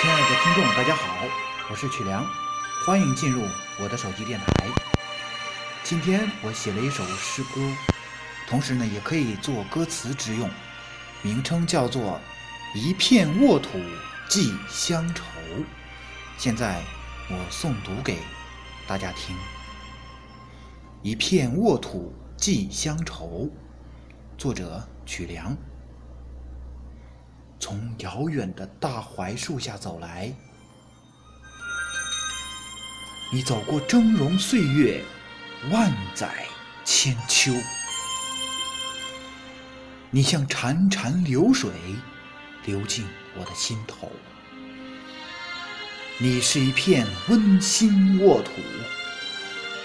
亲爱的听众，大家好，我是曲良，欢迎进入我的手机电台。今天我写了一首诗歌，同时呢也可以做歌词之用，名称叫做《一片沃土寄乡愁》。现在我诵读给大家听，《一片沃土寄乡愁》，作者曲良。从遥远的大槐树下走来，你走过峥嵘岁月，万载千秋。你像潺潺流水，流进我的心头。你是一片温馨沃土，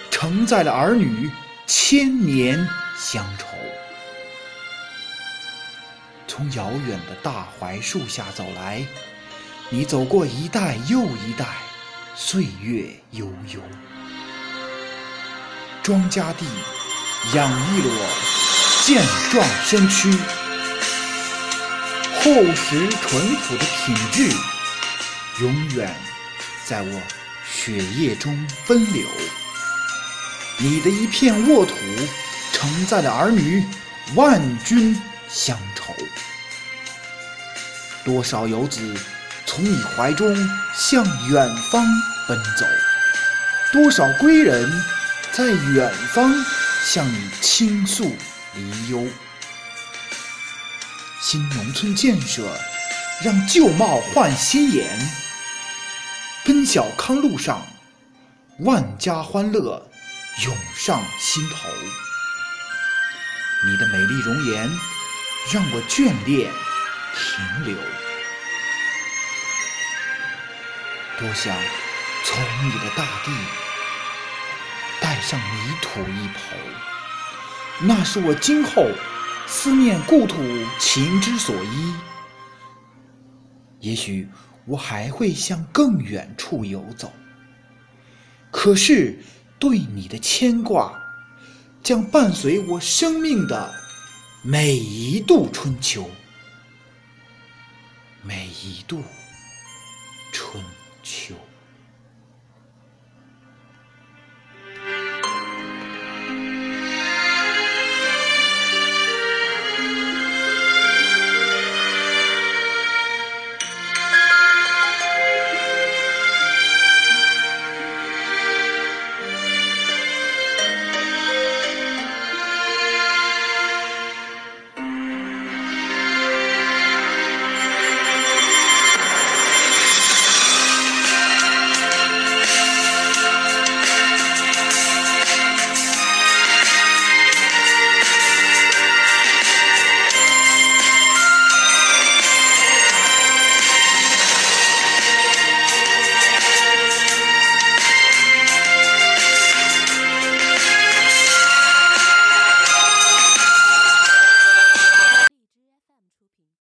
承载了儿女千年乡愁。从遥远的大槐树下走来，你走过一代又一代，岁月悠悠。庄稼地养一裸健壮身躯，厚实淳朴的品质，永远在我血液中奔流。你的一片沃土，承载了儿女万军乡愁。多少游子从你怀中向远方奔走，多少归人，在远方向你倾诉离忧。新农村建设让旧貌换新颜，奔小康路上，万家欢乐涌上心头。你的美丽容颜让我眷恋。停留，多想从你的大地带上泥土一抔，那是我今后思念故土情之所依。也许我还会向更远处游走，可是对你的牵挂将伴随我生命的每一度春秋。每一度春秋。